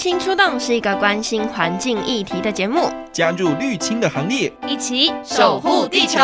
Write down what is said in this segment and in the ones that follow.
青出动是一个关心环境议题的节目，加入绿青的行列，一起守护地球。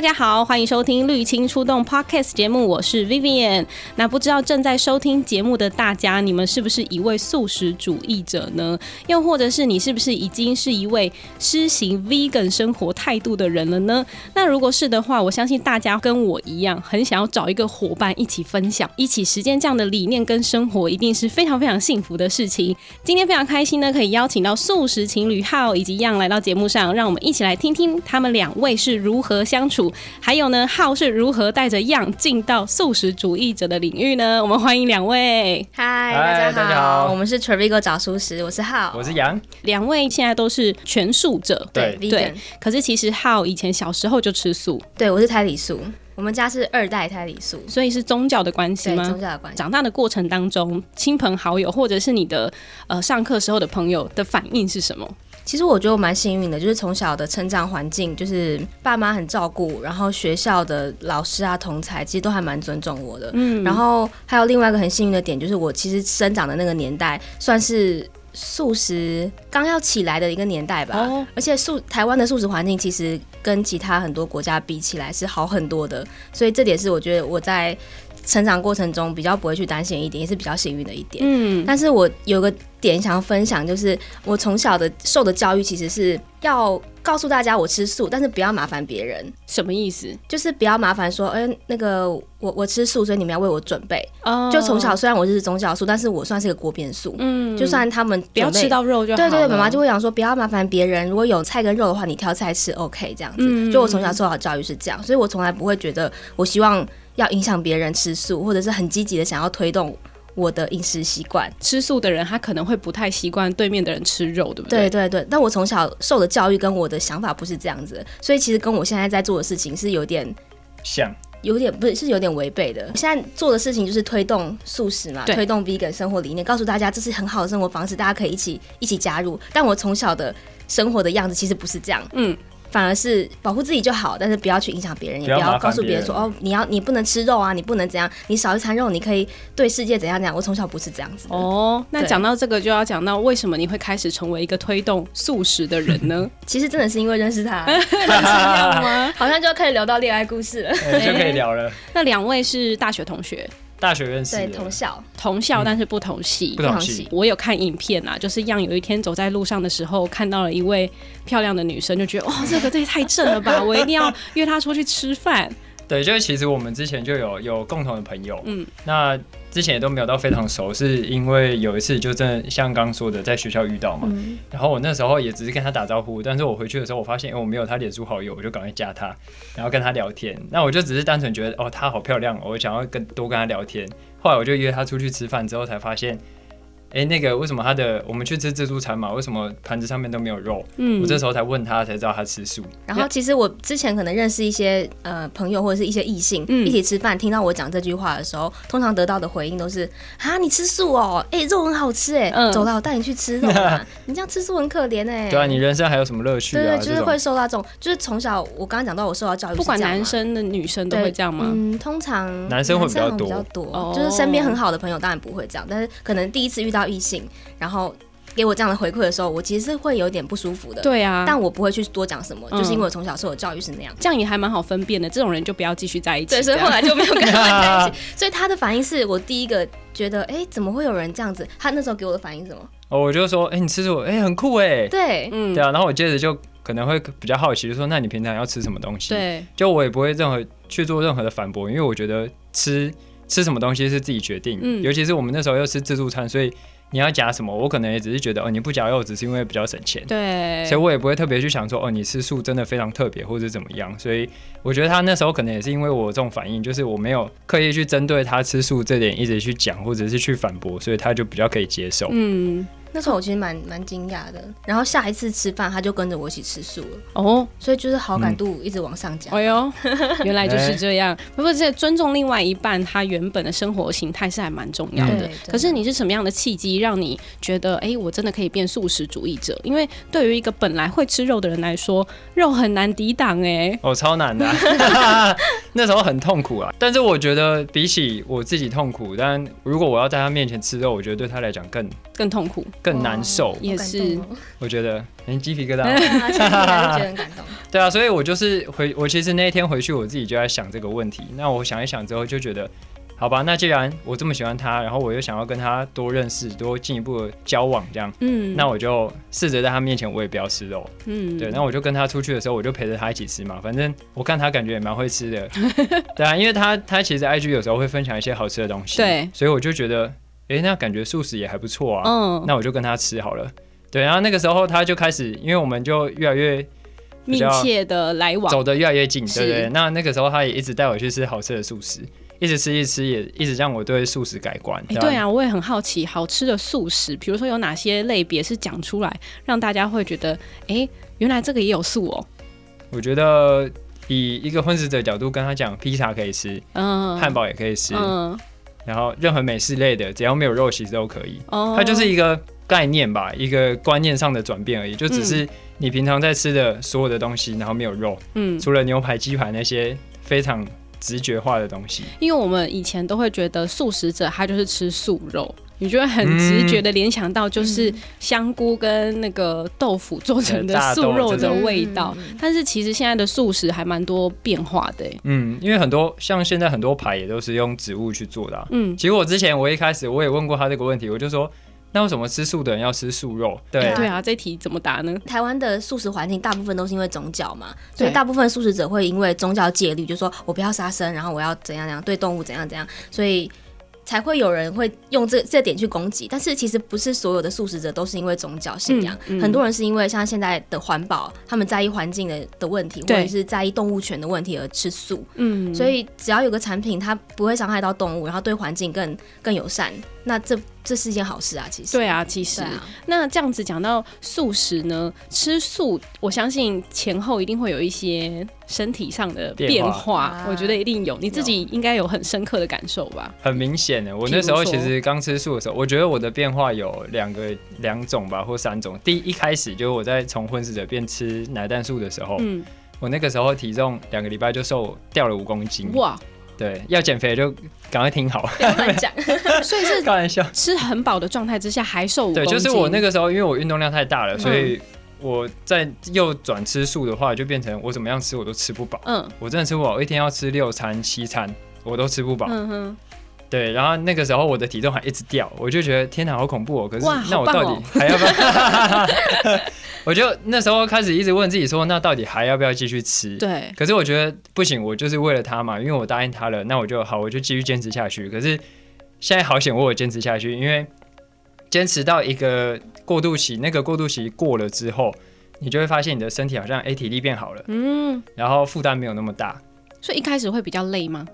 大家好，欢迎收听绿青出动 Podcast 节目，我是 Vivian。那不知道正在收听节目的大家，你们是不是一位素食主义者呢？又或者是你是不是已经是一位施行 Vegan 生活态度的人了呢？那如果是的话，我相信大家跟我一样，很想要找一个伙伴一起分享、一起实践这样的理念跟生活，一定是非常非常幸福的事情。今天非常开心呢，可以邀请到素食情侣号以及 Yang 来到节目上，让我们一起来听听他们两位是如何相处。还有呢，Hao 是如何带着 Yang 进到素食主义者的领域呢？我们欢迎两位。嗨，大家好，大家好，我们是 Trivigo 找素食，我是 Hao，我是 Yang。两位现在都是全素者，对对。对可是其实 Hao 以前小时候就吃素，对，我是胎里素，我们家是二代胎里素，所以是宗教的关系吗？宗教的关系。长大的过程当中，亲朋好友或者是你的呃上课时候的朋友的反应是什么？其实我觉得我蛮幸运的，就是从小的成长环境，就是爸妈很照顾，然后学校的老师啊、同才其实都还蛮尊重我的。嗯，然后还有另外一个很幸运的点，就是我其实生长的那个年代算是素食刚要起来的一个年代吧。哦，而且素台湾的素食环境其实跟其他很多国家比起来是好很多的，所以这点是我觉得我在。成长过程中比较不会去担心一点，也是比较幸运的一点。嗯，但是我有个点想要分享，就是我从小的受的教育其实是要告诉大家我吃素，但是不要麻烦别人。什么意思？就是不要麻烦说，哎、欸，那个我我吃素，所以你们要为我准备。哦。就从小虽然我是宗教素，但是我算是个锅边素。嗯。就算他们不要吃到肉就好。对对对，妈妈就会讲说不要麻烦别人，如果有菜跟肉的话，你挑菜吃，OK 这样子。嗯。就我从小受到的教育是这样，所以我从来不会觉得我希望。要影响别人吃素，或者是很积极的想要推动我的饮食习惯。吃素的人，他可能会不太习惯对面的人吃肉，对不对？对对对。但我从小受的教育跟我的想法不是这样子，所以其实跟我现在在做的事情是有点像，有点不是，是有点违背的。现在做的事情就是推动素食嘛，推动 vegan 生活理念，告诉大家这是很好的生活方式，大家可以一起一起加入。但我从小的生活的样子其实不是这样，嗯。反而是保护自己就好，但是不要去影响别人，也不要告诉别人说哦，你要你不能吃肉啊，你不能怎样，你少一餐肉，你可以对世界怎样怎样。我从小不是这样子的。哦，那讲到这个就要讲到为什么你会开始成为一个推动素食的人呢？其实真的是因为认识他，认识他吗？好像就要开始聊到恋爱故事了，就可以聊了。那两位是大学同学。大学认识，对，同校，同校，但是不同系，不同系。我有看影片啊，就是 Yang 有一天走在路上的时候，看到了一位漂亮的女生，就觉得哇，这个这也太正了吧，我一定要约她出去吃饭。对，就是其实我们之前就有有共同的朋友，嗯，那之前也都没有到非常熟，是因为有一次就真的像刚刚说的，在学校遇到嘛，嗯，然后我那时候也只是跟他打招呼，但是我回去的时候，我发现我没有他脸书好友，我就赶快加他，然后跟他聊天。那我就只是单纯觉得哦，她好漂亮，我想要跟多跟她聊天。后来我就约她出去吃饭，之后才发现。哎、欸，那个为什么他的我们去吃自助餐嘛？为什么盘子上面都没有肉？嗯，我这时候才问他，才知道他吃素。然后其实我之前可能认识一些呃朋友或者是一些异性，嗯、一起吃饭，听到我讲这句话的时候，通常得到的回应都是啊，你吃素哦，哎、欸，肉很好吃哎，嗯、走了，我带你去吃肉啊，你这样吃素很可怜哎。对啊，你人生还有什么乐趣啊？对，对对，就是会受到这种，就是从小我刚刚讲到我受到教育，不管男生的女生都会这样吗？嗯，通常男生会比较多，比较多，就是身边很好的朋友当然不会这样，但是可能第一次遇到异性。然后给我这样的回馈的时候，我其实是会有点不舒服的。对啊，但我不会去多讲什么，嗯、就是因为我从小受的教育是那样。这样也还蛮好分辨的，这种人就不要继续在一起。对，所以后来就没有跟他在一起。所以他的反应是我第一个觉得，哎，怎么会有人这样子？他那时候给我的反应是什么？哦，我就说，哎，你吃素，哎，很酷哎。对，嗯，对啊。然后我接着就可能会比较好奇，就说，那你平常要吃什么东西？对，就我也不会任何去做任何的反驳，因为我觉得吃吃什么东西是自己决定。嗯，尤其是我们那时候又吃自助餐，所以。你要夹什么？我可能也只是觉得哦，你不夹肉只是因为比较省钱。对，所以我也不会特别去想说哦，你吃素真的非常特别或者怎么样。所以我觉得他那时候可能也是因为我这种反应，就是我没有刻意去针对他吃素这点一直去讲或者是去反驳，所以他就比较可以接受。嗯，那时候我其实蛮蛮惊讶的。然后下一次吃饭，他就跟着我一起吃素了。哦，所以就是好感度一直往上加。哎呦，原来就是这样。不过这尊重另外一半他原本的生活形态是还蛮重要的。可是你是什么样的契机让你觉得，哎，我真的可以变素食主义者？因为对于一个本来会吃肉的人来说，肉很难抵挡哎。哦，超难的，那时候很痛苦啊。但是我觉得比起我自己痛苦，但如果我要在他面前吃肉，我觉得对他来讲更更痛苦、更难受。也是，我觉得连鸡皮疙瘩，觉得很感动。对啊，所以我就是回我其实那一天回去，我自己就在想这个问题。那我想一想之后，就觉得。好吧，那既然我这么喜欢他，然后我又想要跟他多认识、多进一步的交往，这样，嗯，那我就试着在他面前我也不要吃肉，嗯，对，那我就跟他出去的时候，我就陪着他一起吃嘛，反正我看他感觉也蛮会吃的，对啊，因为他他其实 IG 有时候会分享一些好吃的东西，对，所以我就觉得，哎、欸，那感觉素食也还不错啊，嗯，那我就跟他吃好了，对，然后那个时候他就开始，因为我们就越来越密切的来往，走得越来越近，对不对？那那个时候他也一直带我去吃好吃的素食。一直吃，一直吃，也一直让我对素食改观。哎，对啊，我也很好奇，好吃的素食，比如说有哪些类别是讲出来，让大家会觉得，哎，原来这个也有素哦。我觉得以一个荤食者角度跟他讲，披萨可以吃，嗯，汉堡也可以吃，嗯，然后任何美式类的，只要没有肉，其实都可以。哦，它就是一个概念吧，一个观念上的转变而已，就只是你平常在吃的所有的东西，然后没有肉，嗯，除了牛排、鸡排那些非常。直觉化的东西，因为我们以前都会觉得素食者他就是吃素肉，你就会很直觉的联想到就是香菇跟那个豆腐做成的素肉的味道。但是其实现在的素食还蛮多变化的，嗯，因为很多像现在很多牌也都是用植物去做的，嗯，其实我之前我一开始我也问过他这个问题，我就说。那为什么吃素的人要吃素肉？对对啊，这题怎么答呢？台湾的素食环境大部分都是因为宗教嘛，所以大部分素食者会因为宗教戒律，就说我不要杀生，然后我要怎样怎样对动物怎样怎样，所以。才会有人会用这这点去攻击，但是其实不是所有的素食者都是因为宗教信仰，嗯嗯、很多人是因为像现在的环保，他们在意环境的的问题，或者是在意动物权的问题而吃素。嗯，所以只要有个产品它不会伤害到动物，然后对环境更更友善，那这这是一件好事啊。其实对啊，其实、啊、那这样子讲到素食呢，吃素我相信前后一定会有一些。身体上的变化，我觉得一定有，你自己应该有很深刻的感受吧？很明显的，我那时候其实刚吃素的时候，我觉得我的变化有两个两种吧，或三种。第一，一开始就是我在从荤食者变吃奶蛋素的时候，嗯，我那个时候体重两个礼拜就瘦掉了五公斤，哇！对，要减肥就赶快听好，不要乱讲。所以是开玩笑，吃很饱的状态之下还瘦五公斤。对，就是我那个时候，因为我运动量太大了，所以。我在又转吃素的话，就变成我怎么样吃我都吃不饱。嗯，我真的吃不饱，我一天要吃六餐七餐，我都吃不饱。嗯哼，对。然后那个时候我的体重还一直掉，我就觉得天哪，好恐怖哦！可是那我到底 还要不要？我就那时候开始一直问自己说，那到底还要不要继续吃？对。可是我觉得不行，我就是为了他嘛，因为我答应他了，那我就好，我就继续坚持下去。可是现在好险，我有坚持下去，因为。坚持到一个过渡期，那个过渡期过了之后，你就会发现你的身体好像哎、欸、体力变好了，嗯，然后负担没有那么大。所以一开始会比较累吗？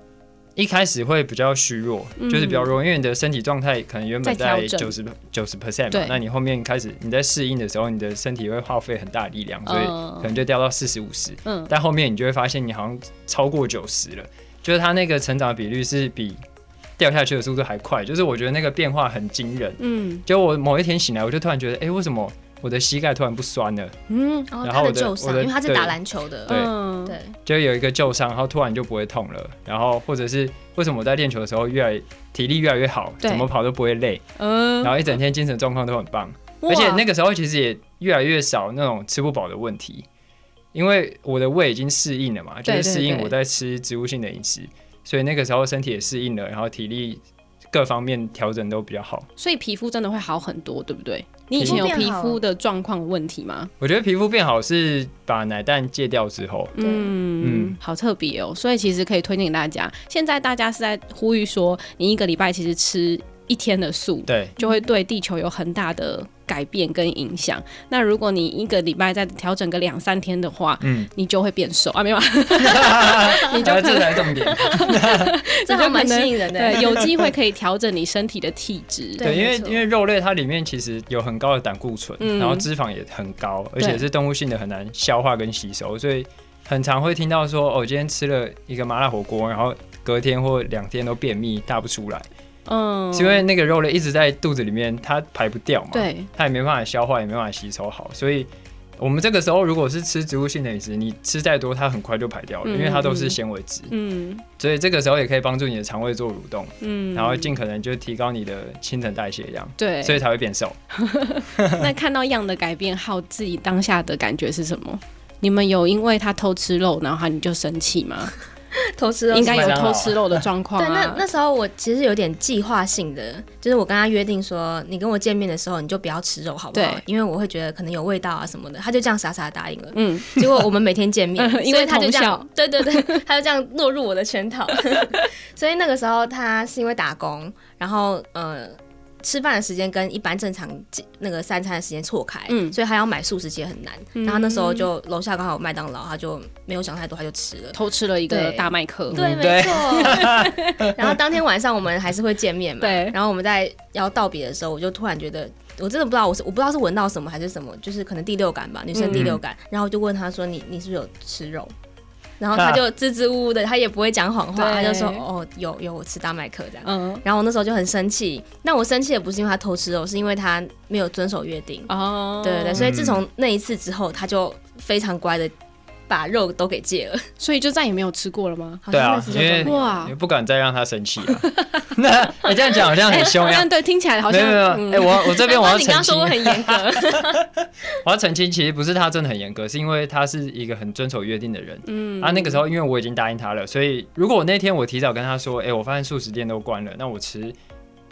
一开始会比较虚弱，嗯、就是比较弱，因为你的身体状态可能原本在九十九十 percent 嘛，那你后面开始你在适应的时候，你的身体会耗费很大的力量，所以可能就掉到四十五十，嗯，但后面你就会发现你好像超过九十了，就是它那个成长比率是比。掉下去的速度还快，就是我觉得那个变化很惊人。嗯，就我某一天醒来，我就突然觉得，哎、欸，为什么我的膝盖突然不酸了？嗯，然后我的旧伤，因为他是打篮球的，对。对，就有一个旧伤，然后突然就不会痛了。然后或者是为什么我在练球的时候越来体力越来越好，怎么跑都不会累。嗯，然后一整天精神状况都很棒，而且那个时候其实也越来越少那种吃不饱的问题，因为我的胃已经适应了嘛，就是适应我在吃植物性的饮食。所以那个时候身体也适应了，然后体力各方面调整都比较好，所以皮肤真的会好很多，对不对？你以前有皮肤的状况问题吗？我觉得皮肤变好是把奶蛋戒掉之后，嗯嗯，嗯好特别哦。所以其实可以推荐给大家，现在大家是在呼吁说，你一个礼拜其实吃一天的素，对，就会对地球有很大的改变跟影响。那如果你一个礼拜再调整个两三天的话，嗯，你就会变瘦啊，没有？你就可能这重点，这还蛮吸引人的。对，有机会可以调整你身体的体质。对，因为因为肉类它里面其实有很高的胆固醇，然后脂肪也很高，而且是动物性的，很难消化跟吸收，所以很常会听到说，哦，今天吃了一个麻辣火锅，然后隔天或两天都便秘，大不出来。嗯，是因为那个肉类一直在肚子里面，它排不掉嘛，对，它也没办法消化，也没办法吸收好，所以我们这个时候如果是吃植物性的饮食，你吃再多，它很快就排掉了，嗯、因为它都是纤维质，嗯，所以这个时候也可以帮助你的肠胃做蠕动，嗯，然后尽可能就提高你的新陈代谢，这样，对，所以才会变瘦。那看到样的改变后，自己当下的感觉是什么？你们有因为他偷吃肉，然后你就生气吗？偷吃肉应该有偷吃肉的状况、啊。对，那那时候我其实有点计划性的，就是我跟他约定说，你跟我见面的时候你就不要吃肉，好不好？对，因为我会觉得可能有味道啊什么的。他就这样傻傻答应了。嗯。结果我们每天见面，因为他就这样，对对对，他就这样落入我的圈套。所以那个时候他是因为打工，然后呃。吃饭的时间跟一般正常那个三餐的时间错开，嗯，所以他要买素食其实很难。嗯、然后那时候就楼下刚好有麦当劳，他就没有想太多，他就吃了，偷吃了一个大麦克。对，没错。然后当天晚上我们还是会见面嘛。对。然后我们在要道别的时候，我就突然觉得，我真的不知道我是我不知道是闻到什么还是什么，就是可能第六感吧，女生第六感。嗯、然后就问他说：“你你是不是有吃肉？”然后他就支支吾吾的，他也不会讲谎话，他就说：“哦，有有，我吃大麦克这样。”嗯，然后我那时候就很生气。那我生气也不是因为他偷吃肉，是因为他没有遵守约定。哦，对对对，所以自从那一次之后，他就非常乖的。把肉都给戒了，所以就再也没有吃过了吗？对啊，因为哇，不敢再让他生气了。那你这样讲好像很凶呀？对，听起来好像没有没有。哎，我我这边 我要澄清，你刚刚说我很严格，我要澄清，其实不是他真的很严格，是因为他是一个很遵守约定的人。嗯，啊，那个时候因为我已经答应他了，所以如果我那天我提早跟他说，哎，我发现素食店都关了，那我吃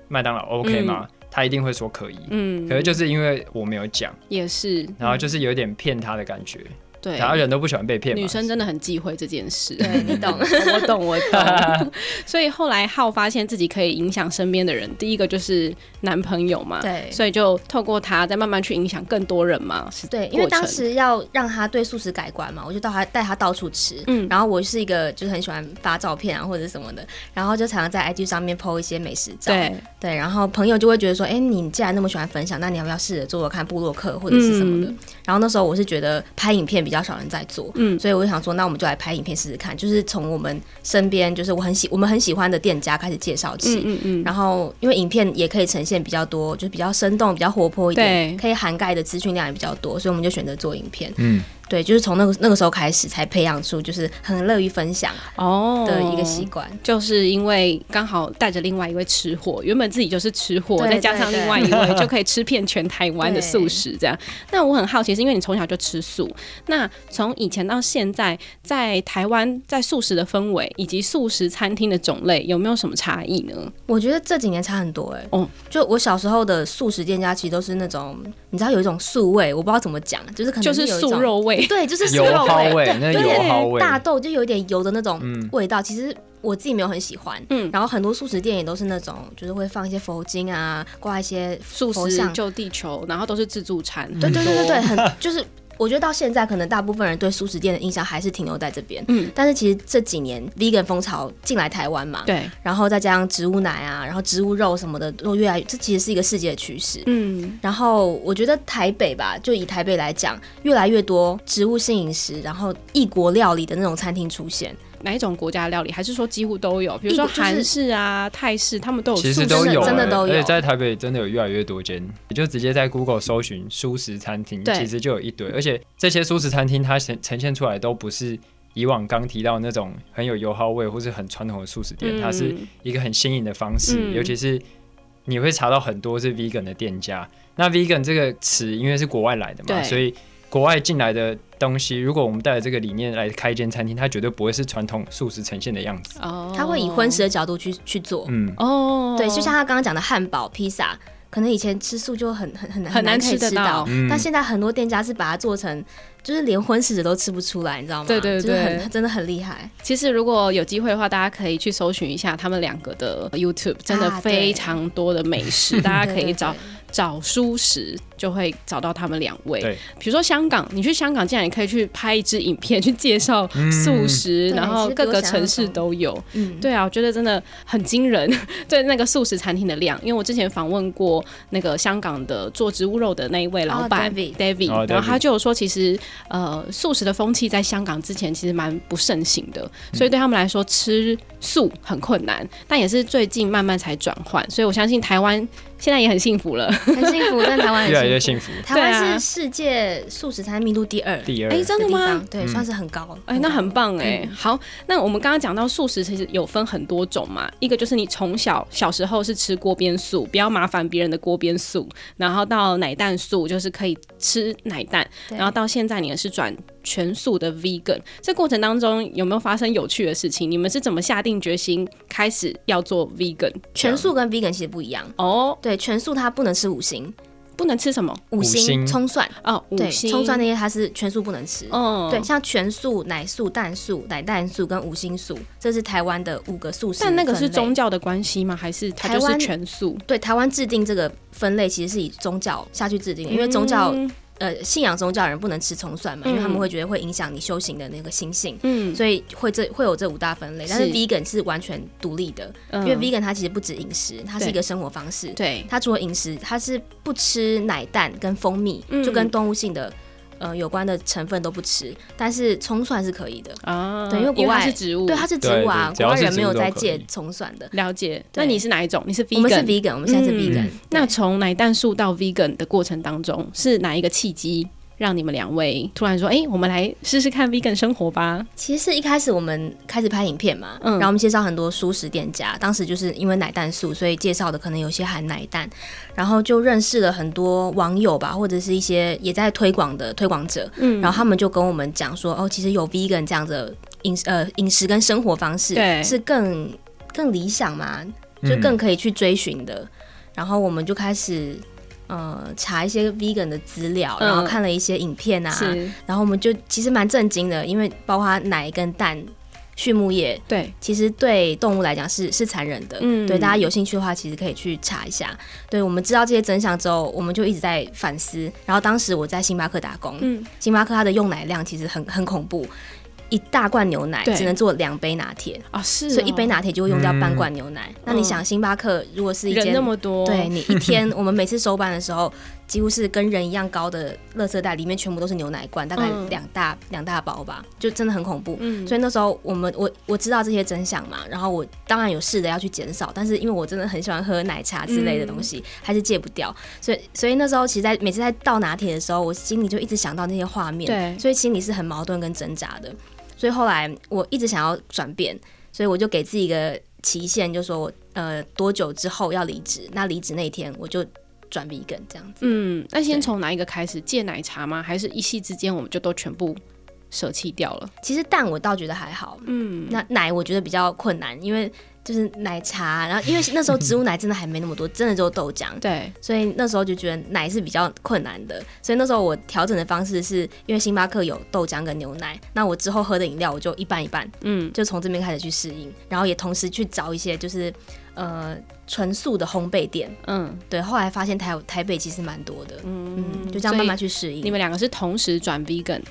麦当劳 OK 吗？他一定会说可以。嗯，可是就是因为我没有讲，也是，然后就是有点骗他的感觉。对，然后人都不喜欢被骗。女生真的很忌讳这件事。对，你懂，我懂，我懂。所以后来浩发现自己可以影响身边的人，第一个就是男朋友嘛。对。所以就透过他，再慢慢去影响更多人嘛。是。对，因为当时要让他对素食改观嘛，我就到他带他到处吃。嗯。然后我是一个就是很喜欢发照片啊或者什么的，然后就常常在 IG 上面 po 一些美食照。对。对，然后朋友就会觉得说，哎，你既然那么喜欢分享，那你要不要试着做做看布洛克或者是什么的？然后那时候我是觉得拍影片比较少人在做，嗯，所以我就想说，那我们就来拍影片试试看，就是从我们身边，就是我很喜我们很喜欢的店家开始介绍起，嗯嗯，然后因为影片也可以呈现比较多，就是比较生动、比较活泼一点，可以涵盖的资讯量也比较多，所以我们就选择做影片，嗯。对，就是从那个那个时候开始，才培养出就是很乐于分享哦的一个习惯。就是因为刚好带着另外一位吃货，原本自己就是吃货，再加上另外一位就可以吃遍全台湾的素食这样。那我很好奇，是因为你从小就吃素，那从以前到现在，在台湾在素食的氛围以及素食餐厅的种类，有没有什么差异呢？我觉得这几年差很多哎、欸。哦，就我小时候的素食店家，其实都是那种你知道有一种素味，我不知道怎么讲，就是可能就是素肉味。对，就是素肉味，那油耗味，大豆就有点油的那种味道。嗯、其实我自己没有很喜欢。嗯，然后很多素食店也都是那种，就是会放一些佛经啊，挂一些素食救地球，然后都是自助餐。对对对对对，很就是。我觉得到现在，可能大部分人对素食店的印象还是停留在这边。嗯，但是其实这几年 vegan 风潮进来台湾嘛，对，然后再加上植物奶啊，然后植物肉什么的都越来越，这其实是一个世界的趋势。嗯，然后我觉得台北吧，就以台北来讲，越来越多植物性饮食，然后异国料理的那种餐厅出现。哪一种国家的料理，还是说几乎都有？比如说韩式啊、就是、泰式，他们都有。其实都有，真的都有。而且在台北真的有越来越多间，你就直接在 Google 搜寻素食餐厅，其实就有一堆。而且这些素食餐厅，它呈呈现出来都不是以往刚提到那种很有油耗味或是很传统的素食店，嗯、它是一个很新颖的方式。嗯、尤其是你会查到很多是 vegan 的店家。那 vegan 这个词，因为是国外来的嘛，所以。国外进来的东西，如果我们带着这个理念来开一间餐厅，它绝对不会是传统素食呈现的样子。哦，它会以荤食的角度去去做。嗯，哦，对，就像他刚刚讲的汉堡、披萨，可能以前吃素就很很很很难吃得到，嗯、但现在很多店家是把它做成就是连荤食者都吃不出来，你知道吗？对对对，很真的很厉害。其实如果有机会的话，大家可以去搜寻一下他们两个的 YouTube，真的非常多的美食，啊、大家可以找。对对对找蔬食就会找到他们两位。对，比如说香港，你去香港竟然也可以去拍一支影片去介绍素食，嗯、然后各个城市都有。嗯，对啊，我觉得真的很惊人，对那个素食餐厅的量。因为我之前访问过那个香港的做植物肉的那一位老板、oh, David，oh, 然后他就有说，其实呃素食的风气在香港之前其实蛮不盛行的，所以对他们来说吃素很困难，但也是最近慢慢才转换。所以我相信台湾。现在也很幸福了，很幸福，但台湾越来越幸福。台湾是世界素食餐密度第二，第二，哎，真的吗？对，算是很高。哎，那很棒哎。好，那我们刚刚讲到素食，其实有分很多种嘛。一个就是你从小小时候是吃锅边素，不要麻烦别人的锅边素，然后到奶蛋素，就是可以吃奶蛋，然后到现在你也是转。全素的 vegan，这过程当中有没有发生有趣的事情？你们是怎么下定决心开始要做 vegan？全素跟 vegan 其实不一样哦。对，全素它不能吃五星，不能吃什么？五星葱蒜哦，五辛葱蒜那些它是全素不能吃。哦，对，像全素、奶素、蛋素、奶蛋素跟五星素，这是台湾的五个素食。但那个是宗教的关系吗？还是它就是全素？对，台湾制定这个分类其实是以宗教下去制定的，因为宗教。嗯呃，信仰宗教人不能吃葱蒜嘛，因为他们会觉得会影响你修行的那个心性，嗯，所以会这会有这五大分类。但是 vegan 是完全独立的，因为 vegan 它其实不止饮食，它是一个生活方式。对，它除了饮食，它是不吃奶蛋跟蜂蜜，就跟动物性的。呃，有关的成分都不吃，但是葱蒜是可以的啊。对，因为国外是植物，对，它是植物啊。国外人没有在戒葱蒜的。了解。那你是哪一种？你是 vegan？我们是 vegan，我们现在是 vegan。那从奶蛋素到 vegan 的过程当中，是哪一个契机？让你们两位突然说：“哎、欸，我们来试试看 vegan 生活吧。”其实是一开始我们开始拍影片嘛，嗯，然后我们介绍很多素食店家。当时就是因为奶蛋素，所以介绍的可能有些含奶蛋，然后就认识了很多网友吧，或者是一些也在推广的推广者。嗯，然后他们就跟我们讲说：“哦，其实有 vegan 这样的饮呃饮食跟生活方式，对，是更更理想嘛，就更可以去追寻的。嗯”然后我们就开始。呃，查一些 vegan 的资料，然后看了一些影片啊，嗯、然后我们就其实蛮震惊的，因为包括奶跟蛋、畜牧业，对，其实对动物来讲是是残忍的。嗯，对，大家有兴趣的话，其实可以去查一下。对，我们知道这些真相之后，我们就一直在反思。然后当时我在星巴克打工，嗯，星巴克它的用奶量其实很很恐怖。一大罐牛奶只能做两杯拿铁。啊，是，所以一杯拿铁就会用掉半罐牛奶。那你想，星巴克如果是一间那么多，对你一天，我们每次收班的时候，几乎是跟人一样高的垃圾袋，里面全部都是牛奶罐，大概两大两大包吧，就真的很恐怖。所以那时候我们我我知道这些真相嘛，然后我当然有试着要去减少，但是因为我真的很喜欢喝奶茶之类的东西，还是戒不掉。所以所以那时候其实在每次在倒拿铁的时候，我心里就一直想到那些画面，对，所以心里是很矛盾跟挣扎的。所以后来我一直想要转变，所以我就给自己一个期限，就说我呃多久之后要离职，那离职那天我就转 vegan 这样子。嗯，那先从哪一个开始？戒奶茶吗？还是一夕之间我们就都全部舍弃掉了？其实蛋我倒觉得还好，嗯，那奶我觉得比较困难，因为。就是奶茶，然后因为那时候植物奶真的还没那么多，真的只有豆浆。对，所以那时候就觉得奶是比较困难的。所以那时候我调整的方式是因为星巴克有豆浆跟牛奶，那我之后喝的饮料我就一半一半，嗯，就从这边开始去适应，然后也同时去找一些就是呃纯素的烘焙店，嗯，对。后来发现台台北其实蛮多的，嗯嗯，就这样慢慢去适应。你们两个是同时转 vegan？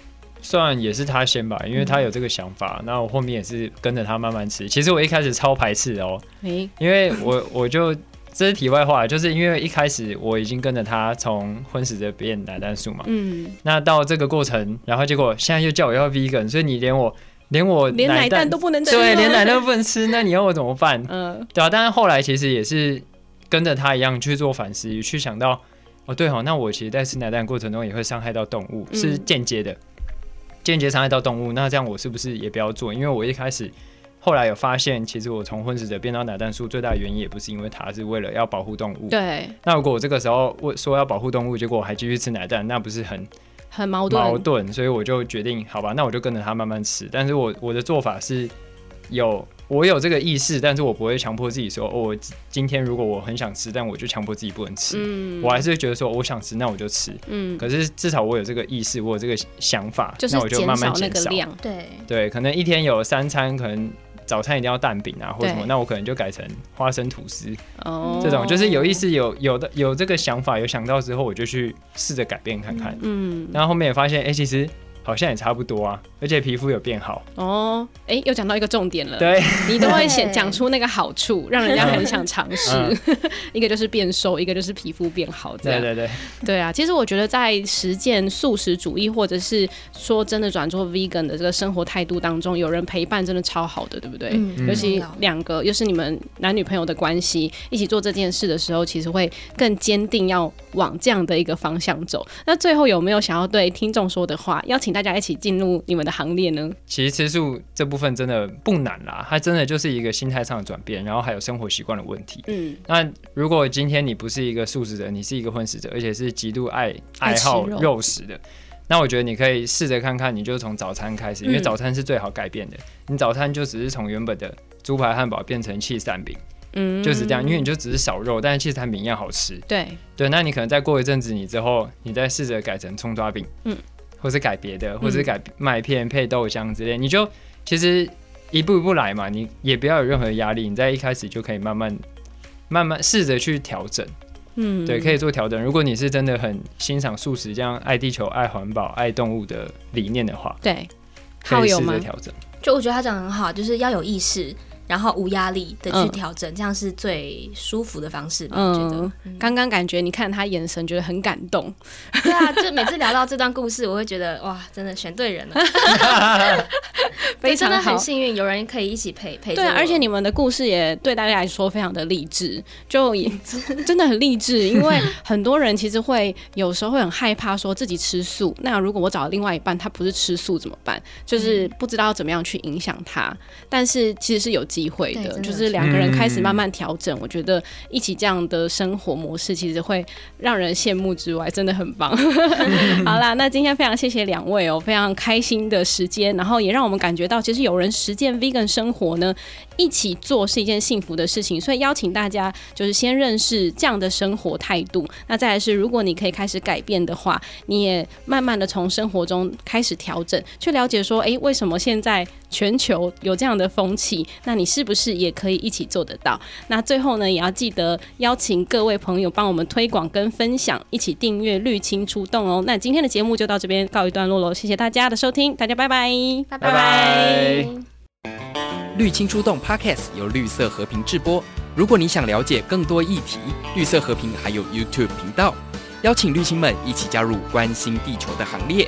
算也是他先吧，因为他有这个想法，那、嗯、我后面也是跟着他慢慢吃。其实我一开始超排斥哦，欸、因为我我就这是题外话，就是因为一开始我已经跟着他从荤食这边奶蛋素嘛，嗯，那到这个过程，然后结果现在又叫我要 vegan，所以你连我连我奶连奶蛋都不能吃，对，连奶蛋都不能吃，那你要我怎么办？嗯，对啊。但是后来其实也是跟着他一样去做反思，去想到哦，对哦，那我其实在吃奶蛋过程中也会伤害到动物，嗯、是间接的。间接伤害到动物，那这样我是不是也不要做？因为我一开始后来有发现，其实我从混食者变到奶蛋素最大的原因也不是因为它，是为了要保护动物。对。那如果我这个时候我说要保护动物，结果我还继续吃奶蛋，那不是很很矛盾？矛盾。所以我就决定，好吧，那我就跟着它慢慢吃。但是我我的做法是有我有这个意识，但是我不会强迫自己说，哦，我今天如果我很想吃，但我就强迫自己不能吃。嗯，我还是会觉得说，我想吃，那我就吃。嗯，可是至少我有这个意识，我有这个想法，就是那我就慢慢减少那个量。对对，可能一天有三餐，可能早餐一定要蛋饼啊，或什么，那我可能就改成花生吐司。哦，这种就是有意思，有有的有这个想法，有想到之后，我就去试着改变看看。嗯，然后后面也发现，哎、欸，其实。好像也差不多啊，而且皮肤有变好哦。哎、欸，又讲到一个重点了，对，你都会先讲出那个好处，让人家很想尝试。嗯、一个就是变瘦，一个就是皮肤变好，这样。对对对，对啊。其实我觉得在实践素食主义，或者是说真的转做 vegan 的这个生活态度当中，有人陪伴真的超好的，对不对？嗯、尤其两个又是你们男女朋友的关系，一起做这件事的时候，其实会更坚定要往这样的一个方向走。那最后有没有想要对听众说的话？邀请。大家一起进入你们的行列呢？其实吃素这部分真的不难啦，它真的就是一个心态上的转变，然后还有生活习惯的问题。嗯，那如果今天你不是一个素食者，你是一个荤食者，而且是极度爱爱好肉食的，那我觉得你可以试着看看，你就从早餐开始，因为早餐是最好改变的。嗯、你早餐就只是从原本的猪排汉堡变成起司蛋饼，嗯，就是这样，因为你就只是少肉，但是起司蛋饼一样好吃。对对，那你可能再过一阵子，你之后你再试着改成葱抓饼，嗯。或是改别的，或是改麦片配豆浆之类，嗯、你就其实一步一步来嘛，你也不要有任何压力，你在一开始就可以慢慢慢慢试着去调整，嗯，对，可以做调整。如果你是真的很欣赏素食这样爱地球、爱环保、爱动物的理念的话，对，可以试着调整。就我觉得他讲得很好，就是要有意识。然后无压力的去调整，嗯、这样是最舒服的方式吧。我觉得，刚刚感觉你看他眼神，觉得很感动。对啊，就每次聊到这段故事，我会觉得哇，真的选对人了，非常的，很幸运有人可以一起陪陪。对，而且你们的故事也对大家来说非常的励志，就也真的很励志。因为很多人其实会有时候会很害怕说自己吃素，那如果我找另外一半他不是吃素怎么办？就是不知道怎么样去影响他。但是其实是有。机会的，就是两个人开始慢慢调整，嗯、我觉得一起这样的生活模式，其实会让人羡慕之外，真的很棒。好啦，那今天非常谢谢两位哦，非常开心的时间，然后也让我们感觉到，其实有人实践 vegan 生活呢，一起做是一件幸福的事情。所以邀请大家，就是先认识这样的生活态度，那再来是，如果你可以开始改变的话，你也慢慢的从生活中开始调整，去了解说，哎、欸，为什么现在全球有这样的风气？那你。你是不是也可以一起做得到？那最后呢，也要记得邀请各位朋友帮我们推广跟分享，一起订阅绿青出动哦。那今天的节目就到这边告一段落喽，谢谢大家的收听，大家拜拜，拜拜。绿青出动 Podcast 由绿色和平制播。如果你想了解更多议题，绿色和平还有 YouTube 频道，邀请绿青们一起加入关心地球的行列。